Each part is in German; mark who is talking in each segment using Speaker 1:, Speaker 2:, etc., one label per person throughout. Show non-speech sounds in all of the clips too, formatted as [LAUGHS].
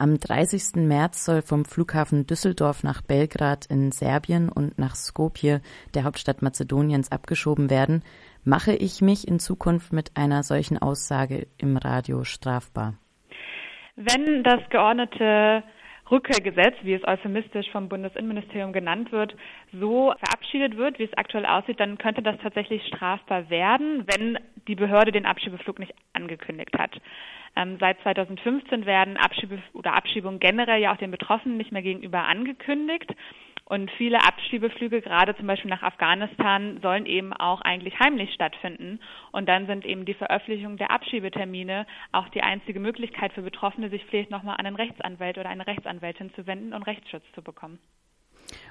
Speaker 1: Am 30. März soll vom Flughafen Düsseldorf nach Belgrad in Serbien und nach Skopje, der Hauptstadt Mazedoniens, abgeschoben werden. Mache ich mich in Zukunft mit einer solchen Aussage im Radio strafbar?
Speaker 2: Wenn das geordnete Rückkehrgesetz, wie es euphemistisch vom Bundesinnenministerium genannt wird, so verabschiedet wird, wie es aktuell aussieht, dann könnte das tatsächlich strafbar werden, wenn die Behörde den Abschiebeflug nicht angekündigt hat. Ähm, seit 2015 werden Abschiebe oder Abschiebungen generell ja auch den Betroffenen nicht mehr gegenüber angekündigt. Und viele Abschiebeflüge, gerade zum Beispiel nach Afghanistan, sollen eben auch eigentlich heimlich stattfinden. Und dann sind eben die Veröffentlichung der Abschiebetermine auch die einzige Möglichkeit für Betroffene, sich vielleicht nochmal an einen Rechtsanwalt oder eine Rechtsanwältin zu wenden und Rechtsschutz zu bekommen.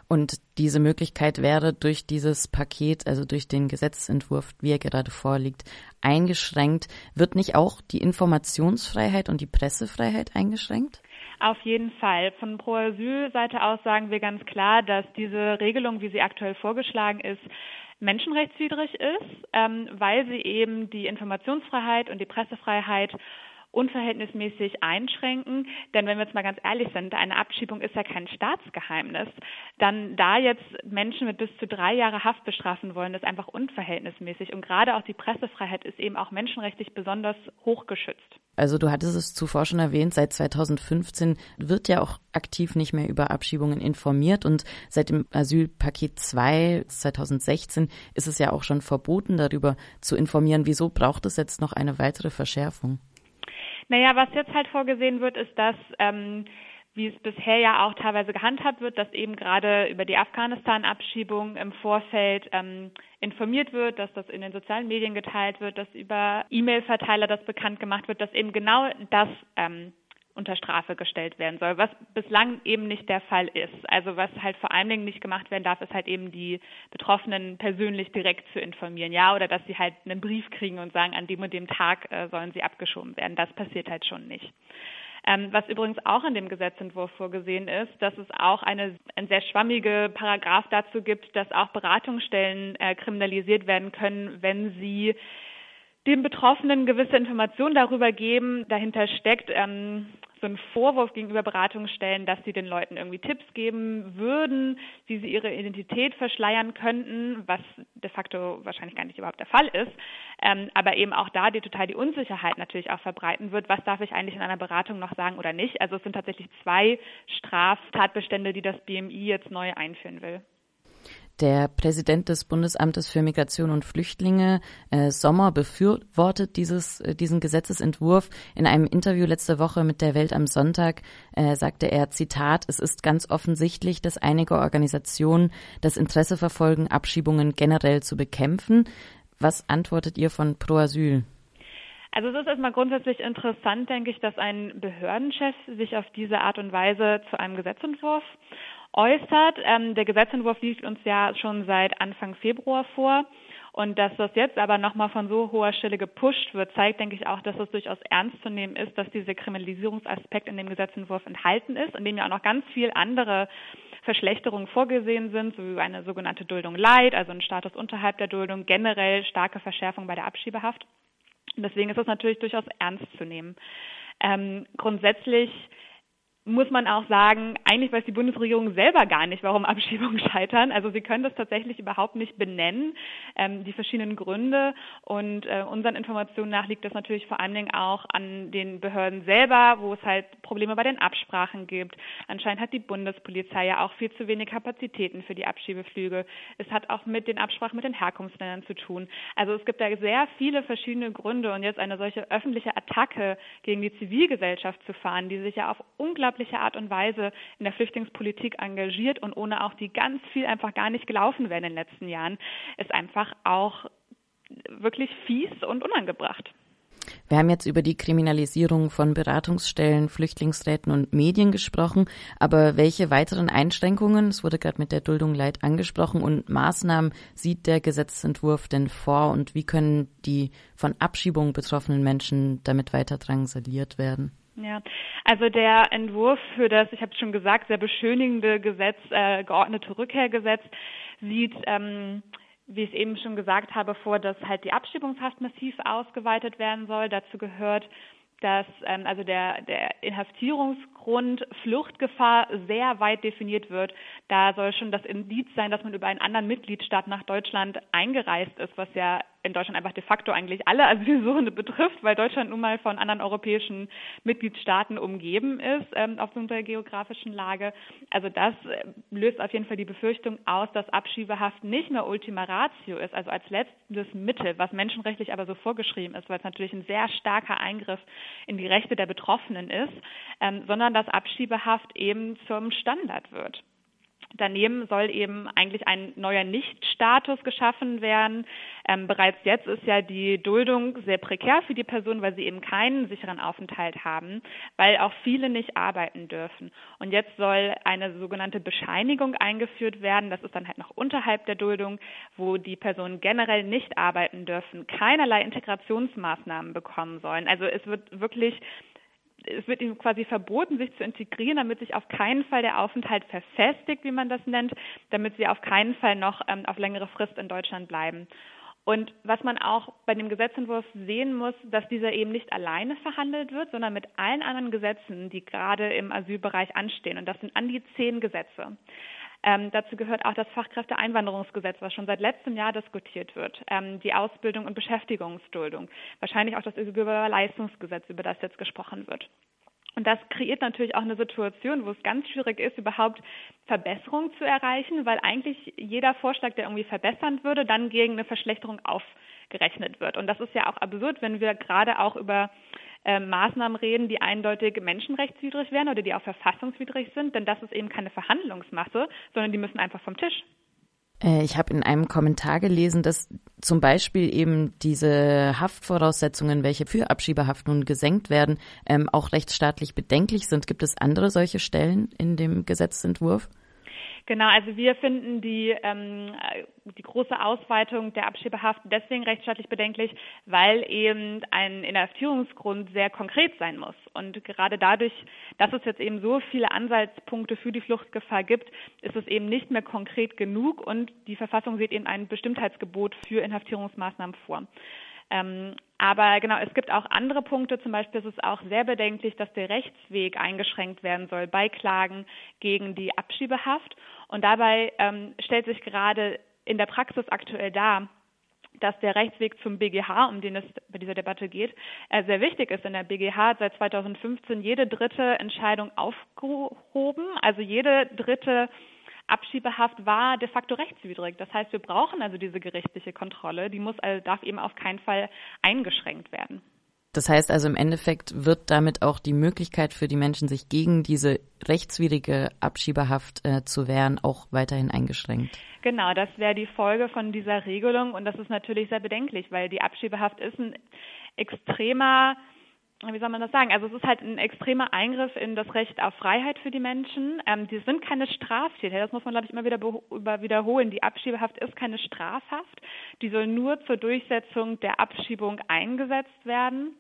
Speaker 1: Und diese Möglichkeit wäre durch dieses Paket, also durch den Gesetzentwurf, wie er gerade vorliegt, eingeschränkt. Wird nicht auch die Informationsfreiheit und die Pressefreiheit eingeschränkt?
Speaker 2: Auf jeden Fall. Von Pro Asyl Seite aus sagen wir ganz klar, dass diese Regelung, wie sie aktuell vorgeschlagen ist, menschenrechtswidrig ist, ähm, weil sie eben die Informationsfreiheit und die Pressefreiheit unverhältnismäßig einschränken. Denn wenn wir jetzt mal ganz ehrlich sind, eine Abschiebung ist ja kein Staatsgeheimnis. Dann da jetzt Menschen mit bis zu drei Jahre Haft bestrafen wollen, ist einfach unverhältnismäßig. Und gerade auch die Pressefreiheit ist eben auch menschenrechtlich besonders hoch geschützt.
Speaker 1: Also du hattest es zuvor schon erwähnt, seit 2015 wird ja auch aktiv nicht mehr über Abschiebungen informiert und seit dem Asylpaket 2 2016 ist es ja auch schon verboten, darüber zu informieren. Wieso braucht es jetzt noch eine weitere Verschärfung?
Speaker 2: Naja, was jetzt halt vorgesehen wird, ist, dass ähm, wie es bisher ja auch teilweise gehandhabt wird, dass eben gerade über die Afghanistan-Abschiebung im Vorfeld ähm, informiert wird, dass das in den sozialen Medien geteilt wird, dass über E-Mail-Verteiler das bekannt gemacht wird, dass eben genau das ähm, unter Strafe gestellt werden soll, was bislang eben nicht der Fall ist. Also was halt vor allen Dingen nicht gemacht werden darf, ist halt eben die Betroffenen persönlich direkt zu informieren, ja, oder dass sie halt einen Brief kriegen und sagen, an dem und dem Tag äh, sollen sie abgeschoben werden. Das passiert halt schon nicht. Ähm, was übrigens auch in dem Gesetzentwurf vorgesehen ist, dass es auch eine, ein sehr schwammige Paragraph dazu gibt, dass auch Beratungsstellen äh, kriminalisiert werden können, wenn sie dem Betroffenen gewisse Informationen darüber geben. Dahinter steckt ähm, so ein Vorwurf gegenüber Beratungsstellen, dass sie den Leuten irgendwie Tipps geben würden, wie sie ihre Identität verschleiern könnten, was de facto wahrscheinlich gar nicht überhaupt der Fall ist, ähm, aber eben auch da die total die Unsicherheit natürlich auch verbreiten wird, was darf ich eigentlich in einer Beratung noch sagen oder nicht. Also es sind tatsächlich zwei Straftatbestände, die das BMI jetzt neu einführen will.
Speaker 1: Der Präsident des Bundesamtes für Migration und Flüchtlinge, äh, Sommer, befürwortet dieses, äh, diesen Gesetzesentwurf. In einem Interview letzte Woche mit der Welt am Sonntag äh, sagte er, Zitat, es ist ganz offensichtlich, dass einige Organisationen das Interesse verfolgen, Abschiebungen generell zu bekämpfen. Was antwortet ihr von Pro Asyl?
Speaker 2: Also es ist erstmal grundsätzlich interessant, denke ich, dass ein Behördenchef sich auf diese Art und Weise zu einem Gesetzentwurf äußert. Ähm, der Gesetzentwurf liegt uns ja schon seit Anfang Februar vor. Und dass das jetzt aber nochmal von so hoher Stelle gepusht wird, zeigt, denke ich, auch, dass es durchaus ernst zu nehmen ist, dass dieser Kriminalisierungsaspekt in dem Gesetzentwurf enthalten ist, in dem ja auch noch ganz viel andere Verschlechterungen vorgesehen sind, so wie eine sogenannte Duldung Leid, also ein Status unterhalb der Duldung, generell starke Verschärfung bei der Abschiebehaft. Und deswegen ist es natürlich durchaus ernst zu nehmen. Ähm, grundsätzlich muss man auch sagen, eigentlich weiß die Bundesregierung selber gar nicht, warum Abschiebungen [LAUGHS] scheitern. Also sie können das tatsächlich überhaupt nicht benennen, ähm, die verschiedenen Gründe. Und äh, unseren Informationen nach liegt das natürlich vor allen Dingen auch an den Behörden selber, wo es halt Probleme bei den Absprachen gibt. Anscheinend hat die Bundespolizei ja auch viel zu wenig Kapazitäten für die Abschiebeflüge. Es hat auch mit den Absprachen mit den Herkunftsländern zu tun. Also es gibt da sehr viele verschiedene Gründe und jetzt eine solche öffentliche Attacke gegen die Zivilgesellschaft zu fahren, die sich ja auf unglaublich unglaubliche Art und Weise in der Flüchtlingspolitik engagiert und ohne auch die ganz viel einfach gar nicht gelaufen wäre in den letzten Jahren, ist einfach auch wirklich fies und unangebracht.
Speaker 1: Wir haben jetzt über die Kriminalisierung von Beratungsstellen, Flüchtlingsräten und Medien gesprochen, aber welche weiteren Einschränkungen, es wurde gerade mit der Duldung Leid angesprochen, und Maßnahmen sieht der Gesetzentwurf denn vor und wie können die von Abschiebungen betroffenen Menschen damit weiter drangsaliert werden?
Speaker 2: Ja, also der Entwurf für das, ich habe schon gesagt, sehr beschönigende Gesetz, äh, geordnete Rückkehrgesetz, sieht, ähm, wie ich es eben schon gesagt habe, vor, dass halt die Abschiebungshaft massiv ausgeweitet werden soll. Dazu gehört, dass ähm, also der, der Inhaftierungsgrund Fluchtgefahr sehr weit definiert wird. Da soll schon das Indiz sein, dass man über einen anderen Mitgliedstaat nach Deutschland eingereist ist, was ja in Deutschland einfach de facto eigentlich alle Asylsuchende betrifft, weil Deutschland nun mal von anderen europäischen Mitgliedstaaten umgeben ist ähm, aufgrund der geografischen Lage. Also das äh, löst auf jeden Fall die Befürchtung aus, dass Abschiebehaft nicht mehr Ultima Ratio ist, also als letztes Mittel, was menschenrechtlich aber so vorgeschrieben ist, weil es natürlich ein sehr starker Eingriff in die Rechte der Betroffenen ist, ähm, sondern dass Abschiebehaft eben zum Standard wird. Daneben soll eben eigentlich ein neuer Nichtstatus geschaffen werden. Ähm, bereits jetzt ist ja die Duldung sehr prekär für die Person, weil sie eben keinen sicheren Aufenthalt haben, weil auch viele nicht arbeiten dürfen. Und jetzt soll eine sogenannte Bescheinigung eingeführt werden. Das ist dann halt noch unterhalb der Duldung, wo die Personen generell nicht arbeiten dürfen, keinerlei Integrationsmaßnahmen bekommen sollen. Also es wird wirklich es wird ihnen quasi verboten, sich zu integrieren, damit sich auf keinen Fall der Aufenthalt verfestigt, wie man das nennt, damit sie auf keinen Fall noch ähm, auf längere Frist in Deutschland bleiben. Und was man auch bei dem Gesetzentwurf sehen muss, dass dieser eben nicht alleine verhandelt wird, sondern mit allen anderen Gesetzen, die gerade im Asylbereich anstehen. Und das sind an die zehn Gesetze. Ähm, dazu gehört auch das Fachkräfteeinwanderungsgesetz, was schon seit letztem Jahr diskutiert wird, ähm, die Ausbildung und Beschäftigungsduldung, wahrscheinlich auch das Überleistungsgesetz, über das jetzt gesprochen wird. Und das kreiert natürlich auch eine Situation, wo es ganz schwierig ist, überhaupt Verbesserungen zu erreichen, weil eigentlich jeder Vorschlag, der irgendwie verbessern würde, dann gegen eine Verschlechterung aufgerechnet wird. Und das ist ja auch absurd, wenn wir gerade auch über äh, Maßnahmen reden, die eindeutig menschenrechtswidrig wären oder die auch verfassungswidrig sind, denn das ist eben keine Verhandlungsmasse, sondern die müssen einfach vom Tisch.
Speaker 1: Äh, ich habe in einem Kommentar gelesen, dass zum Beispiel eben diese Haftvoraussetzungen, welche für Abschiebehaft nun gesenkt werden, ähm, auch rechtsstaatlich bedenklich sind. Gibt es andere solche Stellen in dem Gesetzentwurf?
Speaker 2: Genau, also wir finden die, ähm, die große Ausweitung der Abschiebehaft deswegen rechtsstaatlich bedenklich, weil eben ein Inhaftierungsgrund sehr konkret sein muss. Und gerade dadurch, dass es jetzt eben so viele Ansatzpunkte für die Fluchtgefahr gibt, ist es eben nicht mehr konkret genug und die Verfassung sieht eben ein Bestimmtheitsgebot für Inhaftierungsmaßnahmen vor. Ähm, aber genau, es gibt auch andere Punkte. Zum Beispiel ist es auch sehr bedenklich, dass der Rechtsweg eingeschränkt werden soll bei Klagen gegen die Abschiebehaft. Und dabei ähm, stellt sich gerade in der Praxis aktuell dar, dass der Rechtsweg zum BGH, um den es bei dieser Debatte geht, äh, sehr wichtig ist. In der BGH hat seit 2015 jede dritte Entscheidung aufgehoben, also jede dritte Abschiebehaft war de facto rechtswidrig. Das heißt, wir brauchen also diese gerichtliche Kontrolle. Die muss also, darf eben auf keinen Fall eingeschränkt werden.
Speaker 1: Das heißt also im Endeffekt wird damit auch die Möglichkeit für die Menschen, sich gegen diese rechtswidrige Abschiebehaft äh, zu wehren, auch weiterhin eingeschränkt.
Speaker 2: Genau, das wäre die Folge von dieser Regelung und das ist natürlich sehr bedenklich, weil die Abschiebehaft ist ein extremer wie soll man das sagen? Also es ist halt ein extremer Eingriff in das Recht auf Freiheit für die Menschen. Ähm, die sind keine Straftäter, das muss man, glaube ich, immer wieder wiederholen. Die Abschiebehaft ist keine Strafhaft. Die soll nur zur Durchsetzung der Abschiebung eingesetzt werden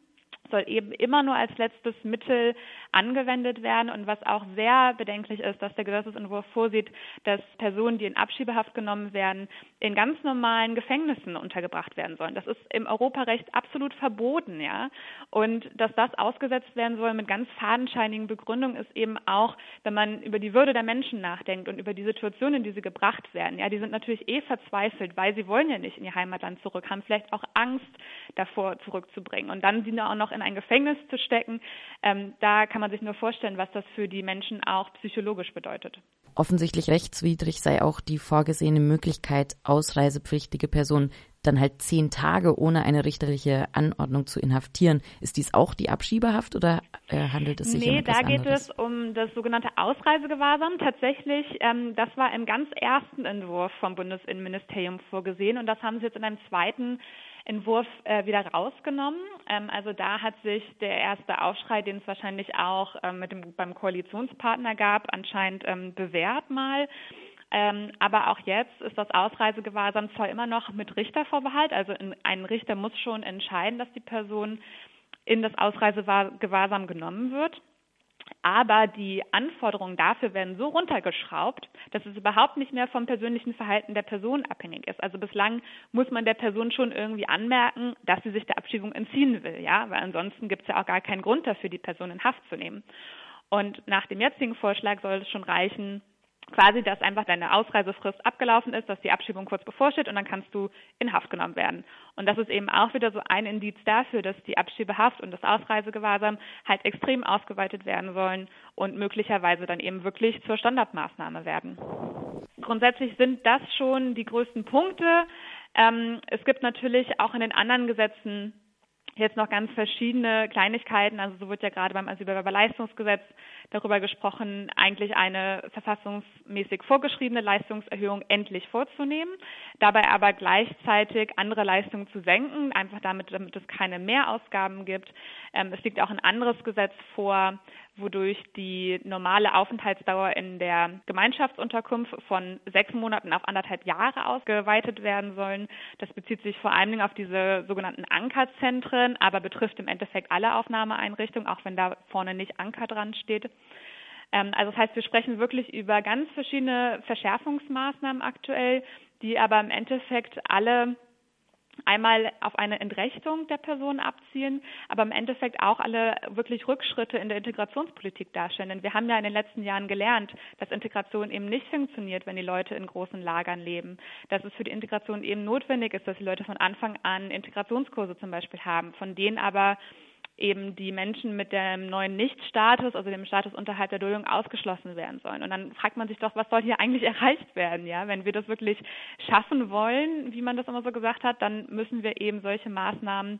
Speaker 2: soll eben immer nur als letztes Mittel angewendet werden. Und was auch sehr bedenklich ist, dass der Gesetzesentwurf vorsieht, dass Personen, die in Abschiebehaft genommen werden, in ganz normalen Gefängnissen untergebracht werden sollen. Das ist im Europarecht absolut verboten, ja. Und dass das ausgesetzt werden soll mit ganz fadenscheinigen Begründungen ist eben auch, wenn man über die Würde der Menschen nachdenkt und über die Situation, in die sie gebracht werden. Ja, die sind natürlich eh verzweifelt, weil sie wollen ja nicht in ihr Heimatland zurück, haben vielleicht auch Angst davor zurückzubringen. Und dann sie auch noch in ein Gefängnis zu stecken, ähm, da kann man sich nur vorstellen, was das für die Menschen auch psychologisch bedeutet.
Speaker 1: Offensichtlich rechtswidrig sei auch die vorgesehene Möglichkeit, ausreisepflichtige Personen dann halt zehn Tage ohne eine richterliche Anordnung zu inhaftieren. Ist dies auch die Abschiebehaft oder äh, handelt es sich
Speaker 2: nee,
Speaker 1: um etwas
Speaker 2: da geht
Speaker 1: anderes?
Speaker 2: es um das sogenannte Ausreisegewahrsam. Tatsächlich, ähm, das war im ganz ersten Entwurf vom Bundesinnenministerium vorgesehen und das haben sie jetzt in einem zweiten Entwurf äh, wieder rausgenommen. Ähm, also da hat sich der erste Aufschrei, den es wahrscheinlich auch ähm, mit dem, beim Koalitionspartner gab, anscheinend ähm, bewährt mal. Ähm, aber auch jetzt ist das Ausreisegewahrsam zwar immer noch mit Richtervorbehalt, also in, ein Richter muss schon entscheiden, dass die Person in das Ausreisegewahrsam genommen wird. Aber die Anforderungen dafür werden so runtergeschraubt, dass es überhaupt nicht mehr vom persönlichen Verhalten der Person abhängig ist. Also bislang muss man der Person schon irgendwie anmerken, dass sie sich der Abschiebung entziehen will, ja, weil ansonsten gibt es ja auch gar keinen Grund dafür, die Person in Haft zu nehmen. Und nach dem jetzigen Vorschlag soll es schon reichen, quasi, dass einfach deine Ausreisefrist abgelaufen ist, dass die Abschiebung kurz bevorsteht und dann kannst du in Haft genommen werden. Und das ist eben auch wieder so ein Indiz dafür, dass die Abschiebehaft und das Ausreisegewahrsam halt extrem ausgeweitet werden sollen und möglicherweise dann eben wirklich zur Standardmaßnahme werden. Grundsätzlich sind das schon die größten Punkte. Ähm, es gibt natürlich auch in den anderen Gesetzen jetzt noch ganz verschiedene Kleinigkeiten. Also so wird ja gerade beim Asylbewerberleistungsgesetz darüber gesprochen, eigentlich eine verfassungsmäßig vorgeschriebene Leistungserhöhung endlich vorzunehmen, dabei aber gleichzeitig andere Leistungen zu senken, einfach damit, damit es keine Mehrausgaben gibt. Ähm, es liegt auch ein anderes Gesetz vor, wodurch die normale Aufenthaltsdauer in der Gemeinschaftsunterkunft von sechs Monaten auf anderthalb Jahre ausgeweitet werden sollen. Das bezieht sich vor allen Dingen auf diese sogenannten Ankerzentren, aber betrifft im Endeffekt alle Aufnahmeeinrichtungen, auch wenn da vorne nicht Anker dran steht. Ähm, also das heißt, wir sprechen wirklich über ganz verschiedene Verschärfungsmaßnahmen aktuell, die aber im Endeffekt alle einmal auf eine Entrechtung der Person abzielen, aber im Endeffekt auch alle wirklich Rückschritte in der Integrationspolitik darstellen. Denn wir haben ja in den letzten Jahren gelernt, dass Integration eben nicht funktioniert, wenn die Leute in großen Lagern leben. Dass es für die Integration eben notwendig ist, dass die Leute von Anfang an Integrationskurse zum Beispiel haben, von denen aber eben die Menschen mit dem neuen Nichtstatus, also dem Status unterhalb der Duldung, ausgeschlossen werden sollen. Und dann fragt man sich doch, was soll hier eigentlich [LAUGHS] erreicht werden, ja? Wenn wir das wirklich schaffen wollen, wie man das immer so gesagt hat, dann müssen wir eben solche Maßnahmen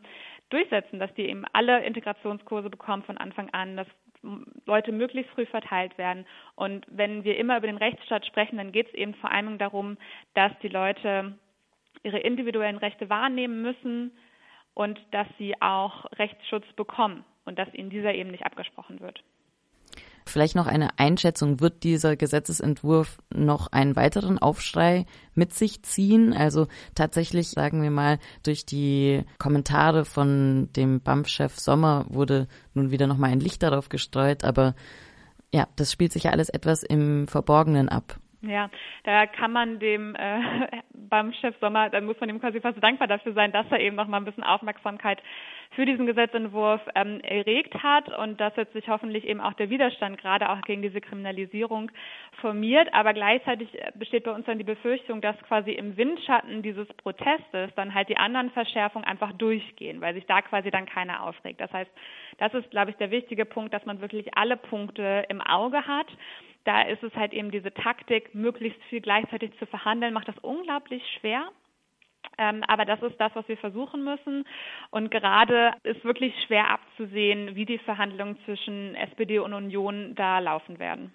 Speaker 2: durchsetzen, dass die eben alle Integrationskurse bekommen von Anfang an, dass Leute möglichst früh verteilt werden. Und wenn wir immer über den Rechtsstaat sprechen, dann geht es eben vor allem darum, dass die Leute ihre individuellen Rechte wahrnehmen müssen, und dass sie auch Rechtsschutz bekommen und dass ihnen dieser eben nicht abgesprochen wird.
Speaker 1: Vielleicht noch eine Einschätzung, wird dieser Gesetzesentwurf noch einen weiteren Aufschrei mit sich ziehen? Also tatsächlich, sagen wir mal, durch die Kommentare von dem BAMF-Chef Sommer wurde nun wieder nochmal ein Licht darauf gestreut, aber ja, das spielt sich ja alles etwas im Verborgenen ab.
Speaker 2: Ja, da kann man dem äh, [LAUGHS] beim Chef Sommer, dann muss man ihm quasi fast dankbar dafür sein, dass er eben noch mal ein bisschen Aufmerksamkeit für diesen Gesetzentwurf ähm, erregt hat und dass jetzt sich hoffentlich eben auch der Widerstand gerade auch gegen diese Kriminalisierung formiert. Aber gleichzeitig besteht bei uns dann die Befürchtung, dass quasi im Windschatten dieses Protestes dann halt die anderen Verschärfungen einfach durchgehen, weil sich da quasi dann keiner aufregt. Das heißt, das ist, glaube ich, der wichtige Punkt, dass man wirklich alle Punkte im Auge hat da ist es halt eben diese Taktik, möglichst viel gleichzeitig zu verhandeln, macht das unglaublich schwer. Ähm, aber das ist das, was wir versuchen müssen. Und gerade ist wirklich schwer abzusehen, wie die Verhandlungen zwischen SPD und Union da laufen werden.